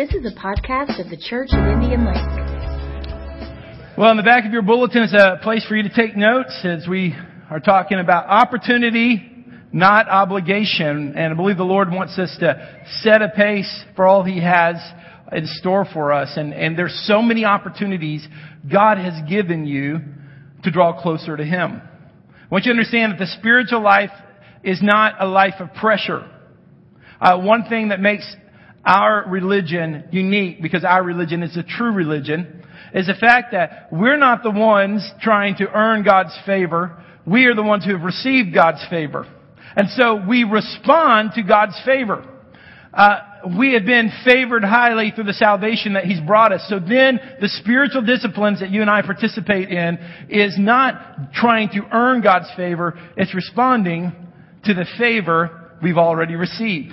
This is a podcast of the Church of Indian Lake. Well, in the back of your bulletin is a place for you to take notes as we are talking about opportunity, not obligation. And I believe the Lord wants us to set a pace for all He has in store for us. And, and there's so many opportunities God has given you to draw closer to Him. I want you to understand that the spiritual life is not a life of pressure. Uh, one thing that makes our religion unique, because our religion is a true religion, is the fact that we're not the ones trying to earn God's favor. We are the ones who have received God's favor. And so we respond to God's favor. Uh, we have been favored highly through the salvation that He's brought us. So then the spiritual disciplines that you and I participate in is not trying to earn God's favor. It's responding to the favor we've already received.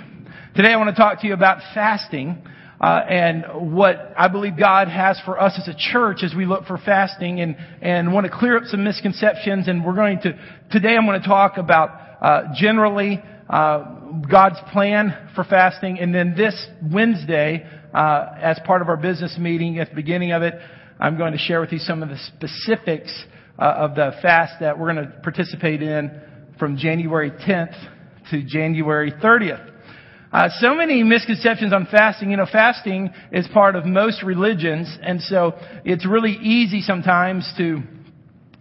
Today I want to talk to you about fasting. Uh, and what I believe God has for us as a church as we look for fasting and, and want to clear up some misconceptions. And we're going to, today I'm going to talk about, uh, generally, uh, God's plan for fasting. And then this Wednesday, uh, as part of our business meeting at the beginning of it, I'm going to share with you some of the specifics uh, of the fast that we're going to participate in from January 10th to January 30th. Uh, so many misconceptions on fasting. You know, fasting is part of most religions, and so it's really easy sometimes to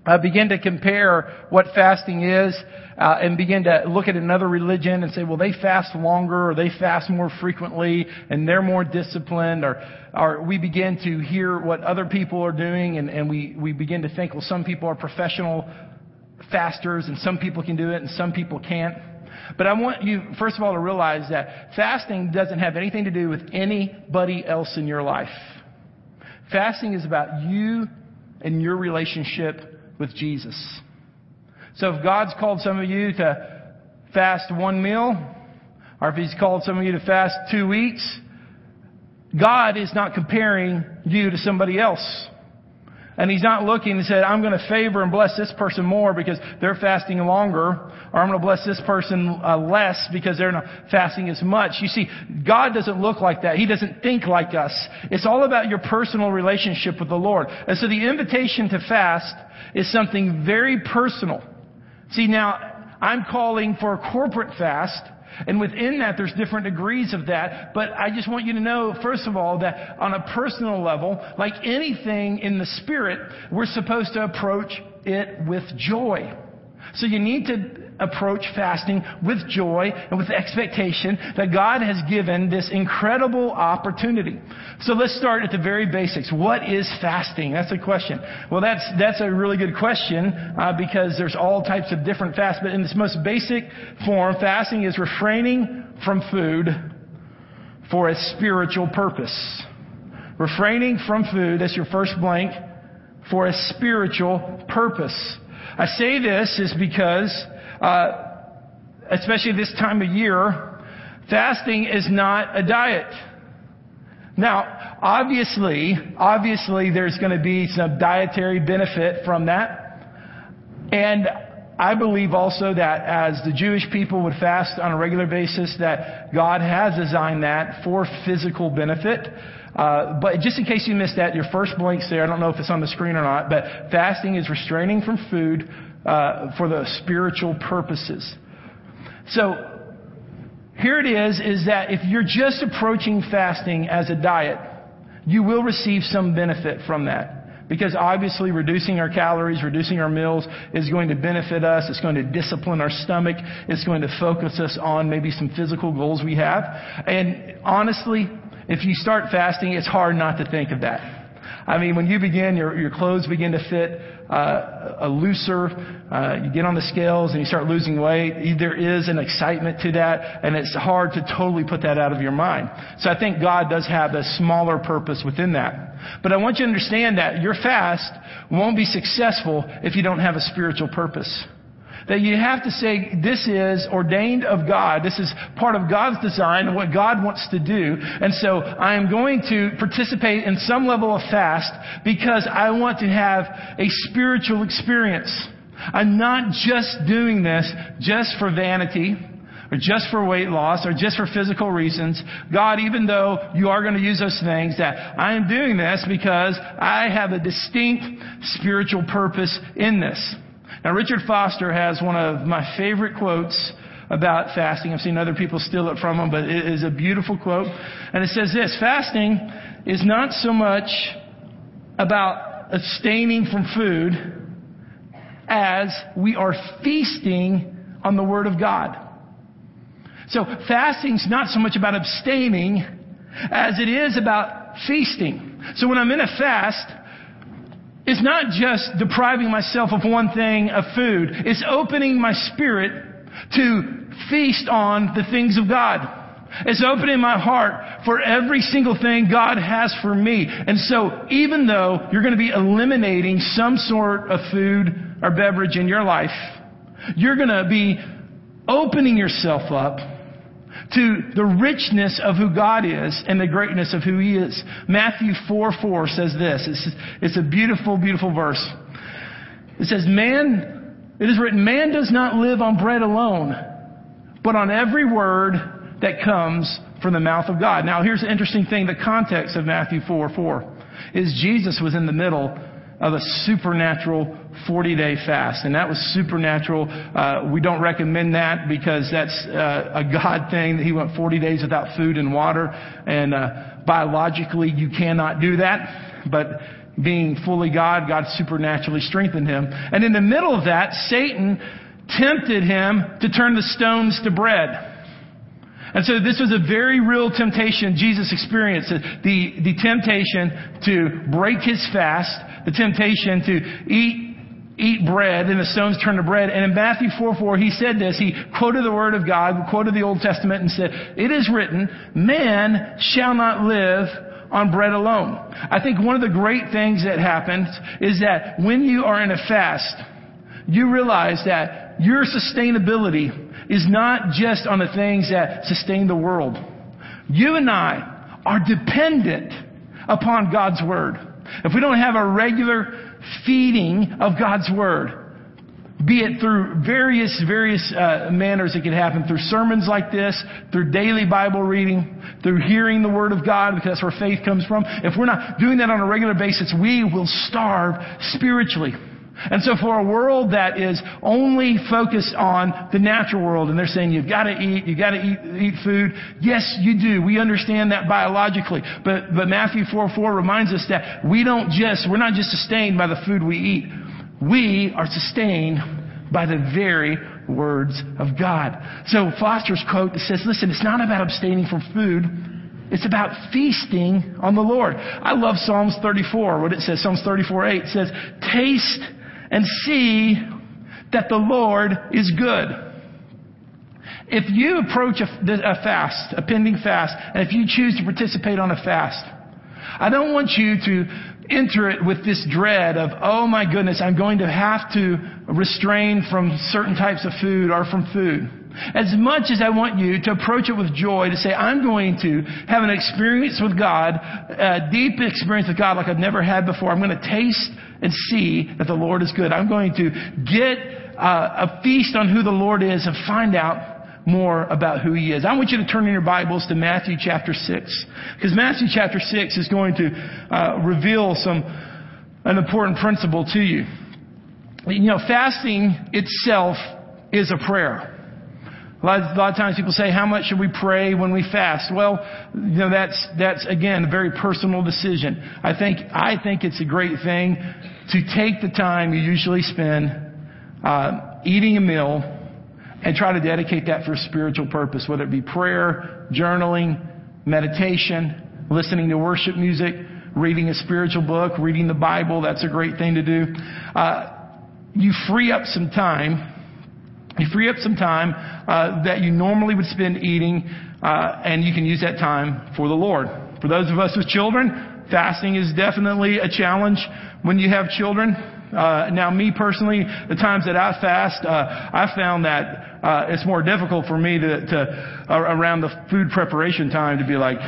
uh, begin to compare what fasting is uh, and begin to look at another religion and say, well, they fast longer or they fast more frequently and they're more disciplined or, or we begin to hear what other people are doing and, and we, we begin to think, well, some people are professional fasters and some people can do it and some people can't. But I want you, first of all, to realize that fasting doesn't have anything to do with anybody else in your life. Fasting is about you and your relationship with Jesus. So if God's called some of you to fast one meal, or if He's called some of you to fast two weeks, God is not comparing you to somebody else. And he's not looking and said, I'm going to favor and bless this person more because they're fasting longer, or I'm going to bless this person uh, less because they're not fasting as much. You see, God doesn't look like that. He doesn't think like us. It's all about your personal relationship with the Lord. And so the invitation to fast is something very personal. See, now, I'm calling for a corporate fast, and within that, there's different degrees of that. But I just want you to know, first of all, that on a personal level, like anything in the Spirit, we're supposed to approach it with joy. So you need to approach fasting with joy and with expectation that God has given this incredible opportunity. So let's start at the very basics. What is fasting? That's a question. Well, that's, that's a really good question uh, because there's all types of different fasts, but in this most basic form, fasting is refraining from food for a spiritual purpose. Refraining from food, that's your first blank, for a spiritual purpose. I say this is because uh, especially this time of year, fasting is not a diet. Now, obviously, obviously there's going to be some dietary benefit from that. And I believe also that as the Jewish people would fast on a regular basis, that God has designed that for physical benefit. Uh, but just in case you missed that, your first blank's there. I don't know if it's on the screen or not, but fasting is restraining from food uh, for the spiritual purposes. So here it is, is that if you're just approaching fasting as a diet, you will receive some benefit from that. Because obviously reducing our calories, reducing our meals is going to benefit us. It's going to discipline our stomach. It's going to focus us on maybe some physical goals we have. And honestly, if you start fasting, it's hard not to think of that. I mean, when you begin, your, your clothes begin to fit uh, a looser. Uh, you get on the scales and you start losing weight. There is an excitement to that, and it's hard to totally put that out of your mind. So I think God does have a smaller purpose within that. But I want you to understand that your fast won't be successful if you don't have a spiritual purpose that you have to say, this is ordained of God. This is part of God's design and what God wants to do. And so I am going to participate in some level of fast because I want to have a spiritual experience. I'm not just doing this just for vanity or just for weight loss or just for physical reasons. God, even though you are going to use those things, that I am doing this because I have a distinct spiritual purpose in this. Now, Richard Foster has one of my favorite quotes about fasting. I've seen other people steal it from him, but it is a beautiful quote. And it says this, fasting is not so much about abstaining from food as we are feasting on the Word of God. So fasting's not so much about abstaining as it is about feasting. So when I'm in a fast, it's not just depriving myself of one thing of food. It's opening my spirit to feast on the things of God. It's opening my heart for every single thing God has for me. And so even though you're going to be eliminating some sort of food or beverage in your life, you're going to be opening yourself up to the richness of who God is and the greatness of who He is. Matthew 4 4 says this. It's, it's a beautiful, beautiful verse. It says, Man, it is written, man does not live on bread alone, but on every word that comes from the mouth of God. Now, here's the interesting thing the context of Matthew 4 4 is Jesus was in the middle of a supernatural 40 day fast. And that was supernatural. Uh, we don't recommend that because that's uh, a God thing that he went 40 days without food and water. And uh, biologically, you cannot do that. But being fully God, God supernaturally strengthened him. And in the middle of that, Satan tempted him to turn the stones to bread. And so this was a very real temptation Jesus experienced. The, the temptation to break his fast, the temptation to eat eat bread and the stones turn to bread. And in Matthew 4 4, he said this. He quoted the word of God, quoted the Old Testament and said, It is written, man shall not live on bread alone. I think one of the great things that happens is that when you are in a fast, you realize that your sustainability is not just on the things that sustain the world. You and I are dependent upon God's Word. If we don't have a regular feeding of God's Word, be it through various, various uh, manners it can happen, through sermons like this, through daily Bible reading, through hearing the Word of God, because that's where faith comes from. If we're not doing that on a regular basis, we will starve spiritually. And so for a world that is only focused on the natural world, and they're saying you've got to eat, you've got to eat, eat food. Yes, you do. We understand that biologically. But, but Matthew 4, 4 reminds us that we don't just, we're not just sustained by the food we eat. We are sustained by the very words of God. So Foster's quote says, listen, it's not about abstaining from food. It's about feasting on the Lord. I love Psalms 34, what it says, Psalms 34, 8 says, taste and see that the Lord is good. If you approach a, a, fast, a pending fast, and if you choose to participate on a fast, I don't want you to enter it with this dread of, oh my goodness, I'm going to have to restrain from certain types of food or from food. As much as I want you to approach it with joy, to say, I'm going to have an experience with God, a deep experience with God like I've never had before. I'm going to taste and see that the Lord is good. I'm going to get uh, a feast on who the Lord is and find out more about who he is. I want you to turn in your Bibles to Matthew chapter 6. Because Matthew chapter 6 is going to uh, reveal some, an important principle to you. You know, fasting itself is a prayer. A lot, of, a lot, of, times people say, how much should we pray when we fast? Well, you know, that's, that's again a very personal decision. I think, I think it's a great thing to take the time you usually spend, uh, eating a meal and try to dedicate that for a spiritual purpose, whether it be prayer, journaling, meditation, listening to worship music, reading a spiritual book, reading the Bible. That's a great thing to do. Uh, you free up some time you free up some time uh, that you normally would spend eating, uh, and you can use that time for the Lord. For those of us with children, fasting is definitely a challenge when you have children. Uh, now, me personally, the times that I fast, uh, I found that uh, it's more difficult for me to, to uh, around the food preparation time to be like,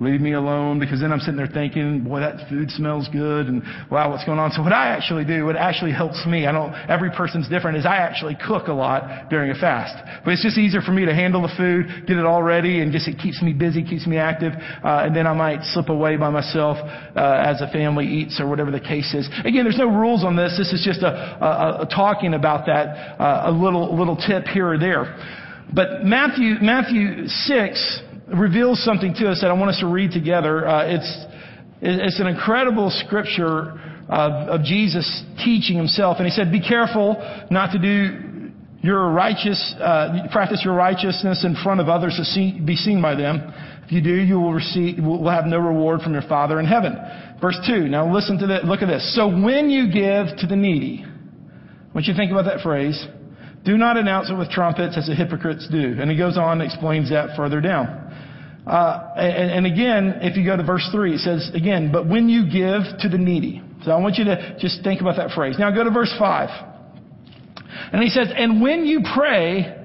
leave me alone because then I'm sitting there thinking, boy, that food smells good and wow, what's going on? So what I actually do, what actually helps me, I don't, every person's different, is I actually cook a lot during a fast. But it's just easier for me to handle the food, get it all ready and just it keeps me busy, keeps me active. Uh, and then I might slip away by myself, uh, as a family eats or whatever the case is. Again, there's no rules on this. This is just a, a, a talking about that, uh, a little, little tip here or there. But Matthew, Matthew 6, reveals something to us that I want us to read together. Uh, it's, it's an incredible scripture of, of Jesus teaching himself. And he said, be careful not to do your righteous, uh, practice your righteousness in front of others to see, be seen by them. If you do, you will receive, will have no reward from your Father in heaven. Verse 2. Now listen to that. Look at this. So when you give to the needy, I want you to think about that phrase. Do not announce it with trumpets as the hypocrites do. And he goes on and explains that further down. Uh, and, and, again, if you go to verse 3, it says again, but when you give to the needy. So I want you to just think about that phrase. Now go to verse 5. And he says, and when you pray,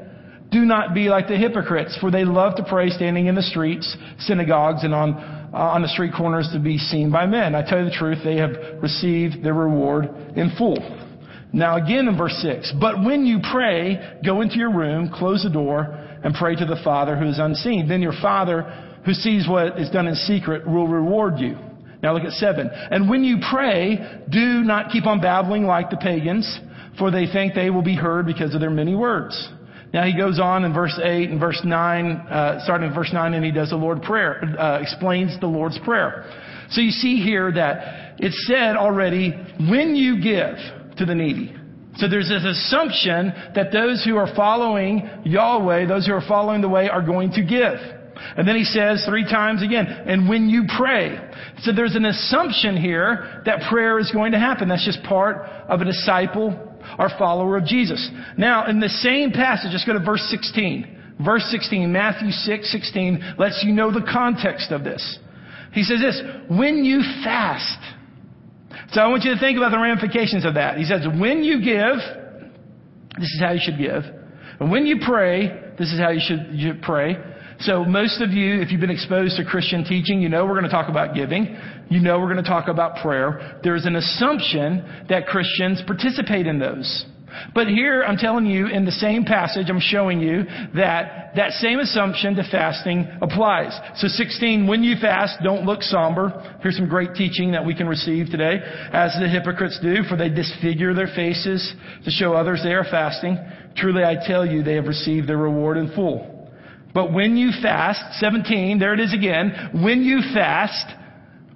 do not be like the hypocrites, for they love to pray standing in the streets, synagogues, and on, uh, on the street corners to be seen by men. I tell you the truth, they have received their reward in full. Now again in verse 6, but when you pray, go into your room, close the door, and pray to the Father who is unseen. Then your Father who sees what is done in secret will reward you. Now look at 7. And when you pray, do not keep on babbling like the pagans, for they think they will be heard because of their many words. Now he goes on in verse 8 and verse 9, uh, starting in verse 9, and he does the Lord prayer, uh, explains the Lord's prayer. So you see here that it's said already, when you give to the needy. So there's this assumption that those who are following Yahweh, those who are following the way, are going to give. And then he says three times again, and when you pray. So there's an assumption here that prayer is going to happen. That's just part of a disciple or follower of Jesus. Now, in the same passage, let's go to verse 16. Verse 16, Matthew 6, 16, lets you know the context of this. He says this, when you fast, so I want you to think about the ramifications of that. He says, when you give, this is how you should give. And when you pray, this is how you should, you should pray. So most of you, if you've been exposed to Christian teaching, you know we're going to talk about giving. You know we're going to talk about prayer. There's an assumption that Christians participate in those. But here I'm telling you in the same passage, I'm showing you that that same assumption to fasting applies. So 16, when you fast, don't look somber. Here's some great teaching that we can receive today, as the hypocrites do, for they disfigure their faces to show others they are fasting. Truly I tell you, they have received their reward in full. But when you fast, 17, there it is again, when you fast,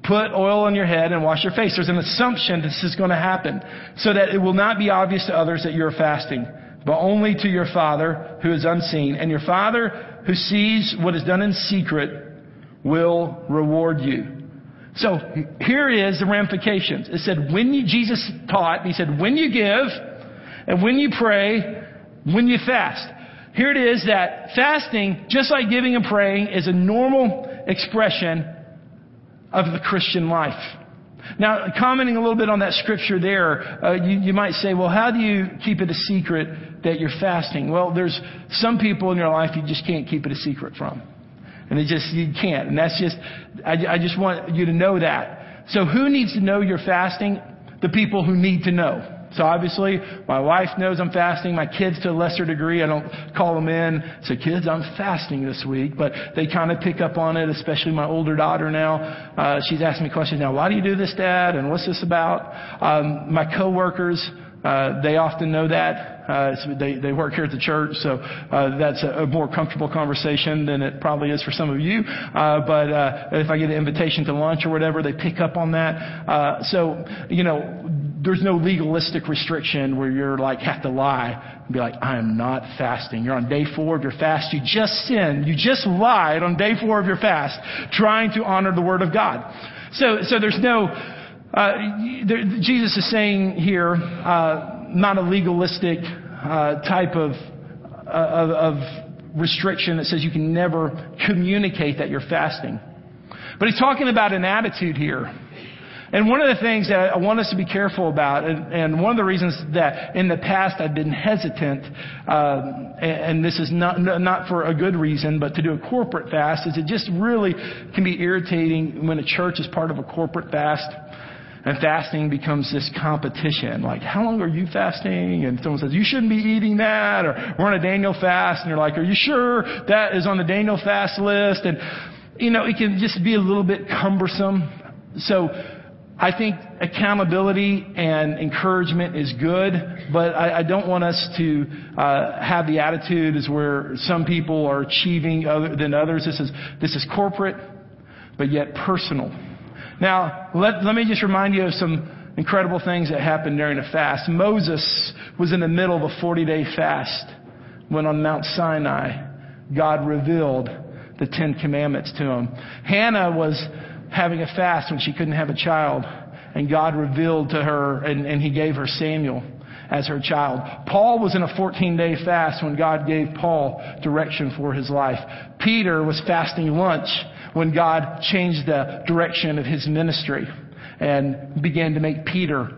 put oil on your head and wash your face. There's an assumption this is going to happen so that it will not be obvious to others that you're fasting, but only to your Father who is unseen. And your Father who sees what is done in secret will reward you. So here is the ramifications. It said when you, Jesus taught, he said when you give and when you pray, when you fast. Here it is that fasting, just like giving and praying, is a normal expression of the Christian life. Now, commenting a little bit on that scripture there, uh, you, you might say, well, how do you keep it a secret that you're fasting? Well, there's some people in your life you just can't keep it a secret from. And it just, you can't. And that's just, I, I just want you to know that. So who needs to know you're fasting? The people who need to know. So obviously, my wife knows I'm fasting. My kids, to a lesser degree, I don't call them in. Say, kids, I'm fasting this week. But they kind of pick up on it, especially my older daughter now. Uh, she's asking me questions now. Why do you do this, Dad? And what's this about? Um, my coworkers, uh, they often know that. Uh, they, they work here at the church, so uh, that's a, a, more comfortable conversation than it probably is for some of you. Uh, but uh, if I get an invitation to lunch or whatever, they pick up on that. Uh, so, you know, there's no legalistic restriction where you're like have to lie and be like, I am not fasting. You're on day four of your fast. You just sinned. You just lied on day four of your fast, trying to honor the word of God. So, so there's no. Uh, there, Jesus is saying here, uh, not a legalistic uh, type of, uh, of, of restriction that says you can never communicate that you're fasting. But he's talking about an attitude here And one of the things that I want us to be careful about, and, and one of the reasons that in the past I've been hesitant, uh, and, and, this is not not for a good reason, but to do a corporate fast, is it just really can be irritating when a church is part of a corporate fast. And fasting becomes this competition. Like, how long are you fasting? And someone says, you shouldn't be eating that. Or we're on a Daniel fast. And you're like, are you sure that is on the Daniel fast list? And, you know, it can just be a little bit cumbersome. So I think accountability and encouragement is good, but I, I don't want us to uh, have the attitude as where some people are achieving other than others. This is this is corporate, but yet personal. Now, let, let me just remind you of some incredible things that happened during the fast. Moses was in the middle of a 40-day fast when on Mount Sinai, God revealed the Ten Commandments to him. Hannah was having a fast when she couldn't have a child. And God revealed to her and, and he gave her Samuel as her child. Paul was in a 14 day fast when God gave Paul direction for his life. Peter was fasting lunch when God changed the direction of his ministry and began to make Peter,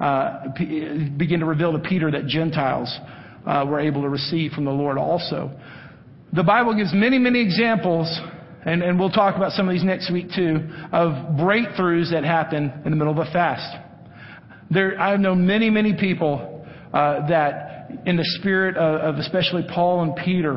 uh, begin to reveal to Peter that Gentiles uh, were able to receive from the Lord also. The Bible gives many, many examples and, and we'll talk about some of these next week too, of breakthroughs that happen in the middle of a fast. There, I know many, many people uh, that, in the spirit of, of especially Paul and Peter,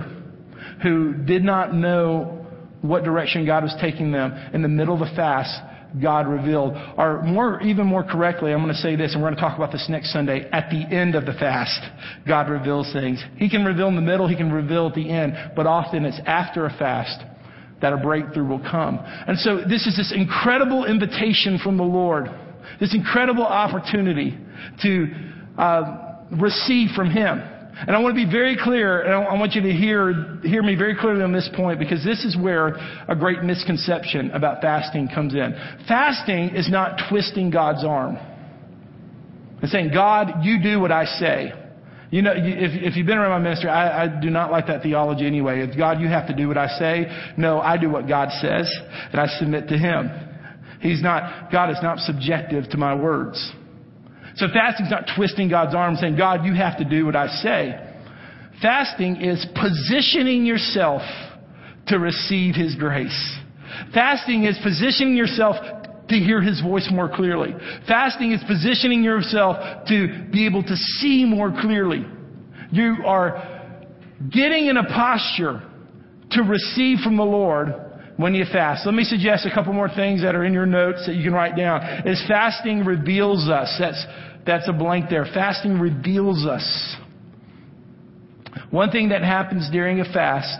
who did not know what direction God was taking them in the middle of a fast, God revealed. Or more, even more correctly, I'm going to say this, and we're going to talk about this next Sunday. At the end of the fast, God reveals things. He can reveal in the middle, He can reveal at the end, but often it's after a fast that a breakthrough will come. And so this is this incredible invitation from the Lord, this incredible opportunity to uh, receive from Him. And I want to be very clear, and I want you to hear, hear me very clearly on this point because this is where a great misconception about fasting comes in. Fasting is not twisting God's arm. and saying, God, you do what I say. You know, if, if you've been around my ministry, I, I do not like that theology anyway. If God, you have to do what I say. No, I do what God says, and I submit to Him. He's not, God is not subjective to my words. So fasting is not twisting God's arm saying, God, you have to do what I say. Fasting is positioning yourself to receive His grace. Fasting is positioning yourself to hear His voice more clearly. Fasting is positioning yourself to be able to see more clearly. You are getting in a posture to receive from the Lord when you fast. Let me suggest a couple more things that are in your notes that you can write down. Is fasting reveals us. That's, that's a blank there. Fasting reveals us. One thing that happens during a fast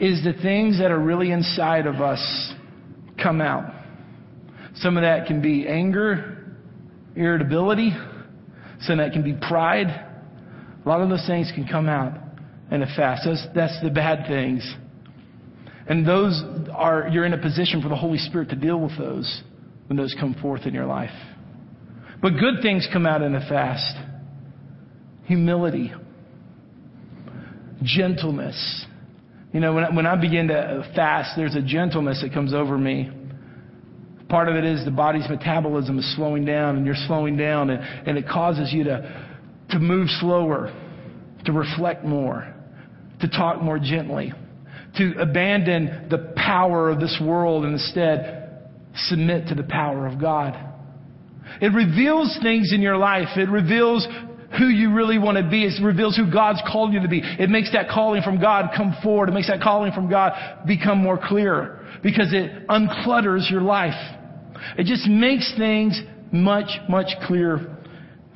is the things that are really inside of us come out. Some of that can be anger, irritability. Some of that can be pride. A lot of those things can come out in a fast. That's, that's the bad things. And those are, you're in a position for the Holy Spirit to deal with those when those come forth in your life. But good things come out in a fast. Humility. Gentleness. You know, when I, when I begin to fast, there's a gentleness that comes over me Part of it is the body's metabolism is slowing down and you're slowing down and, and it causes you to, to move slower, to reflect more, to talk more gently, to abandon the power of this world and instead submit to the power of God. It reveals things in your life. It reveals who you really want to be. It reveals who God's called you to be. It makes that calling from God come forward. It makes that calling from God become more clear because it unclutters your life. It just makes things much, much clearer.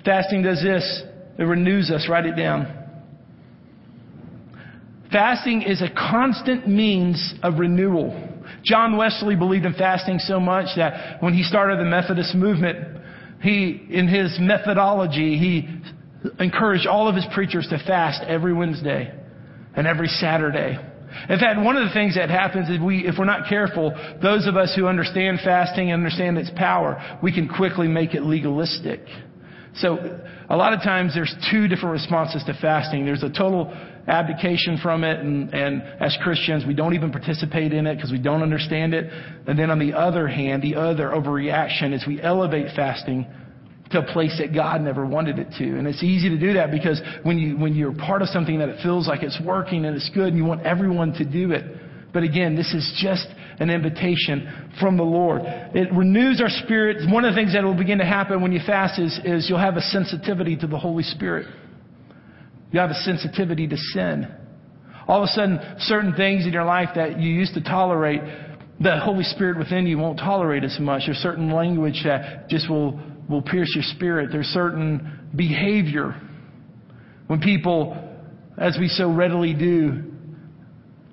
Fasting does this. It renews us. Write it down. Fasting is a constant means of renewal. John Wesley believed in fasting so much that when he started the Methodist movement, he, in his methodology, he encouraged all of his preachers to fast every Wednesday and every Saturday. In fact, one of the things that happens is we, if we're not careful, those of us who understand fasting and understand its power, we can quickly make it legalistic. So a lot of times there's two different responses to fasting. There's a total abdication from it, and, and as Christians, we don't even participate in it because we don't understand it. And then on the other hand, the other overreaction is we elevate fasting to a place that God never wanted it to. And it's easy to do that because when you when you're part of something that it feels like it's working and it's good and you want everyone to do it. But again, this is just an invitation from the Lord. It renews our spirit. One of the things that will begin to happen when you fast is, is you'll have a sensitivity to the Holy Spirit. You have a sensitivity to sin. All of a sudden, certain things in your life that you used to tolerate, the Holy Spirit within you won't tolerate as much. There's certain language that just will, will pierce your spirit. There's certain behavior. When people, as we so readily do,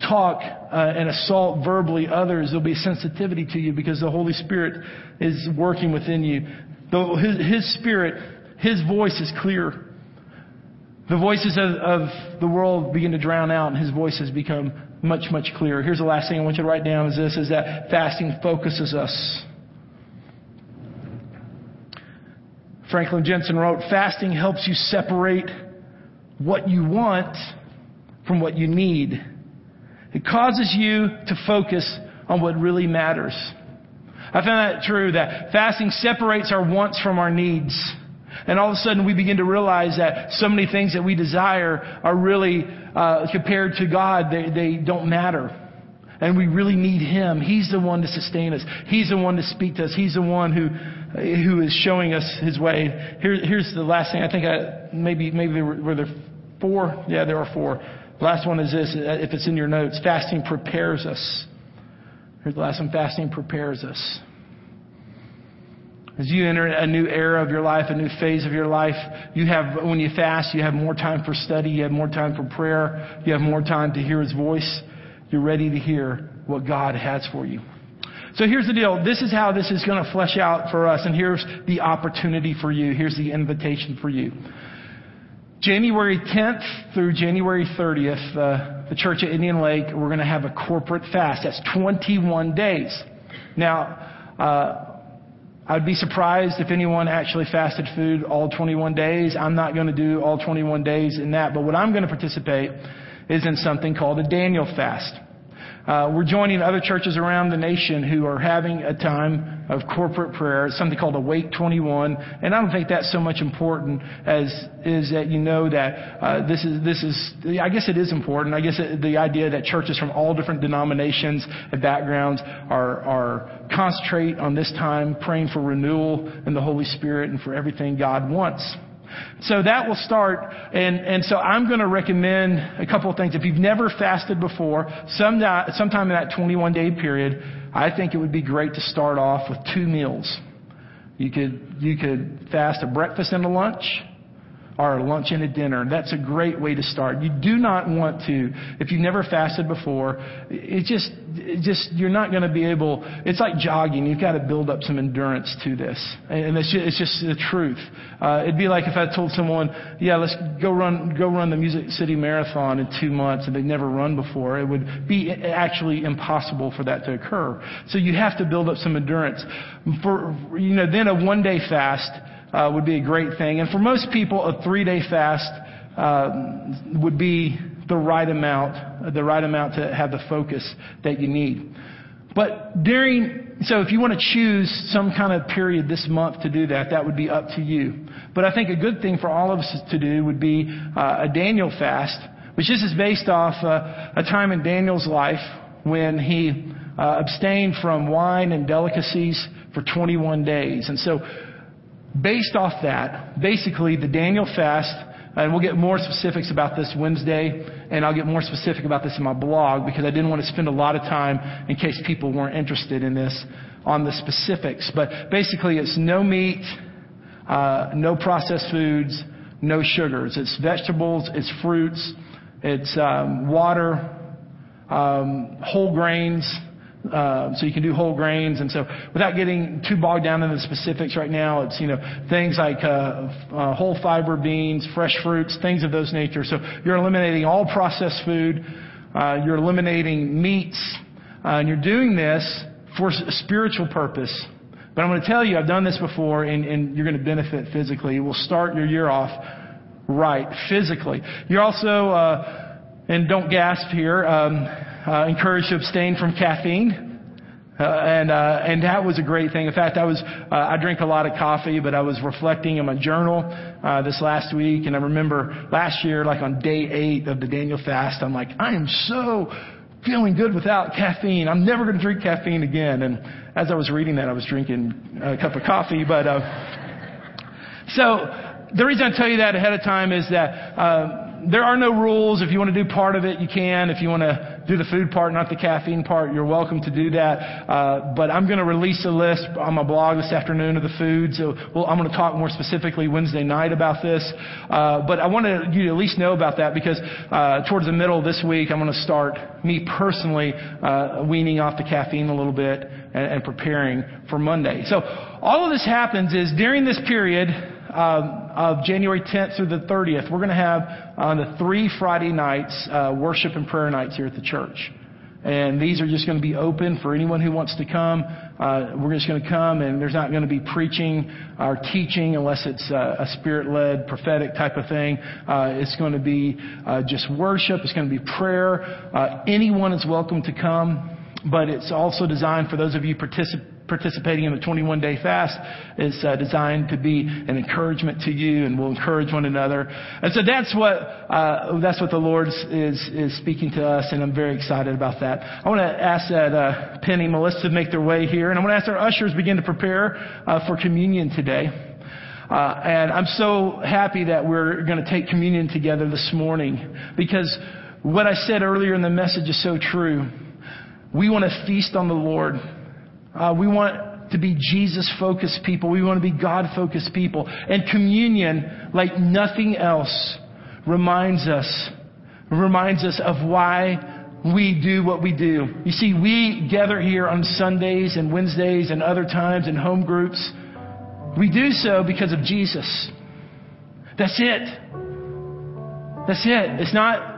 talk uh, and assault verbally others, there'll be sensitivity to you because the Holy Spirit is working within you. His, his Spirit, His voice is clear. The voices of, of the world begin to drown out, and His voice has become much, much clearer. Here's the last thing I want you to write down is this, is that fasting focuses us. Franklin Jensen wrote, fasting helps you separate what you want from what you need. It causes you to focus on what really matters. I found that true that fasting separates our wants from our needs. And all of a sudden we begin to realize that so many things that we desire are really, uh, compared to God, they, they don't matter. And we really need Him. He's the one to sustain us. He's the one to speak to us. He's the one who, who is showing us His way. Here, here's the last thing. I think I, maybe, maybe there were, were there four? Yeah, there are four. Last one is this, uh, if it's in your notes, fasting prepares us. Here's the last one, fasting prepares us. As you enter a new era of your life, a new phase of your life, you have, when you fast, you have more time for study, you have more time for prayer, you have more time to hear His voice. You're ready to hear what God has for you. So here's the deal. This is how this is going to flesh out for us, and here's the opportunity for you. Here's the invitation for you. January 10th through January 30th, uh, the church at Indian Lake, we're going to have a corporate fast. That's 21 days. Now, uh, I'd be surprised if anyone actually fasted food all 21 days. I'm not going to do all 21 days in that, but what I'm going to participate is in something called a Daniel fast. Uh, we're joining other churches around the nation who are having a time of corporate prayer. It's something called Awake 21, and I don't think that's so much important as is that you know that uh, this is this is. I guess it is important. I guess it, the idea that churches from all different denominations and backgrounds are are concentrate on this time praying for renewal in the Holy Spirit and for everything God wants. So that will start, and, and so I'm going to recommend a couple of things. If you've never fasted before, some, sometime in that 21 day period, I think it would be great to start off with two meals. You could, you could fast a breakfast and a lunch, or a lunch and a dinner. That's a great way to start. You do not want to, if you've never fasted before, it just, it just, you're not going to be able, it's like jogging. You've got to build up some endurance to this. And it's just, it's just the truth. Uh, it'd be like if I told someone, yeah, let's go run, go run the Music City Marathon in two months and they've never run before. It would be actually impossible for that to occur. So you have to build up some endurance. For, you know, then a one day fast, uh, would be a great thing. And for most people, a three day fast uh, would be the right amount, the right amount to have the focus that you need. But during, so if you want to choose some kind of period this month to do that, that would be up to you. But I think a good thing for all of us to do would be uh, a Daniel fast, which this is based off uh, a time in Daniel's life when he uh, abstained from wine and delicacies for 21 days. And so based off that, basically the Daniel fast, and we'll get more specifics about this Wednesday, and I'll get more specific about this in my blog because I didn't want to spend a lot of time in case people weren't interested in this on the specifics. But basically, it's no meat, uh, no processed foods, no sugars. It's vegetables, it's fruits, it's um, water, um, whole grains, uh, so you can do whole grains, and so without getting too bogged down in the specifics right now, it's you know things like uh, uh, whole fiber beans, fresh fruits, things of those nature. So you're eliminating all processed food, uh, you're eliminating meats, uh, and you're doing this for a spiritual purpose. But I'm going to tell you, I've done this before, and, and you're going to benefit physically. It will start your year off right physically. You're also, uh, and don't gasp here, um, uh, encouraged to abstain from caffeine. Uh, and uh, and that was a great thing. In fact, I was uh, I drink a lot of coffee, but I was reflecting in my journal uh, this last week, and I remember last year, like on day eight of the Daniel fast, I'm like, I am so feeling good without caffeine. I'm never going to drink caffeine again. And as I was reading that, I was drinking a cup of coffee. But uh, so the reason I tell you that ahead of time is that. Uh, there are no rules. If you want to do part of it, you can. If you want to do the food part, not the caffeine part, you're welcome to do that. Uh, but I'm going to release a list on my blog this afternoon of the foods. So well, I'm going to talk more specifically Wednesday night about this. Uh, but I wanted you to at least know about that because uh, towards the middle of this week, I'm going to start me personally uh, weaning off the caffeine a little bit and, and preparing for Monday. So all of this happens is during this period um, of January 10th through the 30th, we're going to have on uh, the three Friday nights uh, worship and prayer nights here at the church. And these are just going to be open for anyone who wants to come. Uh, we're just going to come, and there's not going to be preaching or teaching unless it's uh, a spirit-led, prophetic type of thing. Uh, it's going to be uh, just worship. It's going to be prayer. Uh, anyone is welcome to come, but it's also designed for those of you participating participating in the 21 day fast is uh, designed to be an encouragement to you and we'll encourage one another. And so that's what, uh, that's what the Lord is, is speaking to us and I'm very excited about that. I want to ask that, uh, Penny Melissa to make their way here and I want to ask our ushers begin to prepare, uh, for communion today. Uh, and I'm so happy that we're going to take communion together this morning because what I said earlier in the message is so true. We want to feast on the Lord. Uh, we want to be Jesus focused people. We want to be God focused people. And communion, like nothing else, reminds us, reminds us of why we do what we do. You see, we gather here on Sundays and Wednesdays and other times in home groups. We do so because of Jesus. That's it. That's it. It's not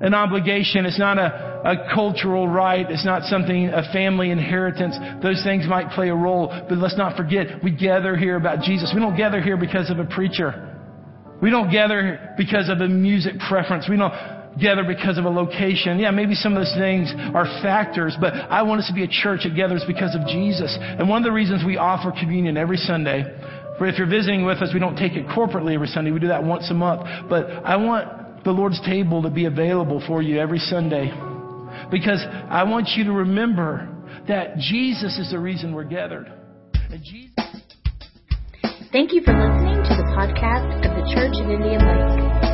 an obligation. It's not a a cultural right. It's not something, a family inheritance. Those things might play a role, but let's not forget, we gather here about Jesus. We don't gather here because of a preacher. We don't gather because of a music preference. We don't gather because of a location. Yeah, maybe some of those things are factors, but I want us to be a church that gathers because of Jesus. And one of the reasons we offer communion every Sunday, for if you're visiting with us, we don't take it corporately every Sunday. We do that once a month. But I want the Lord's table to be available for you every Sunday because I want you to remember that Jesus is the reason we're gathered. Jesus- Thank you for listening to the podcast of the Church of Indian Lake.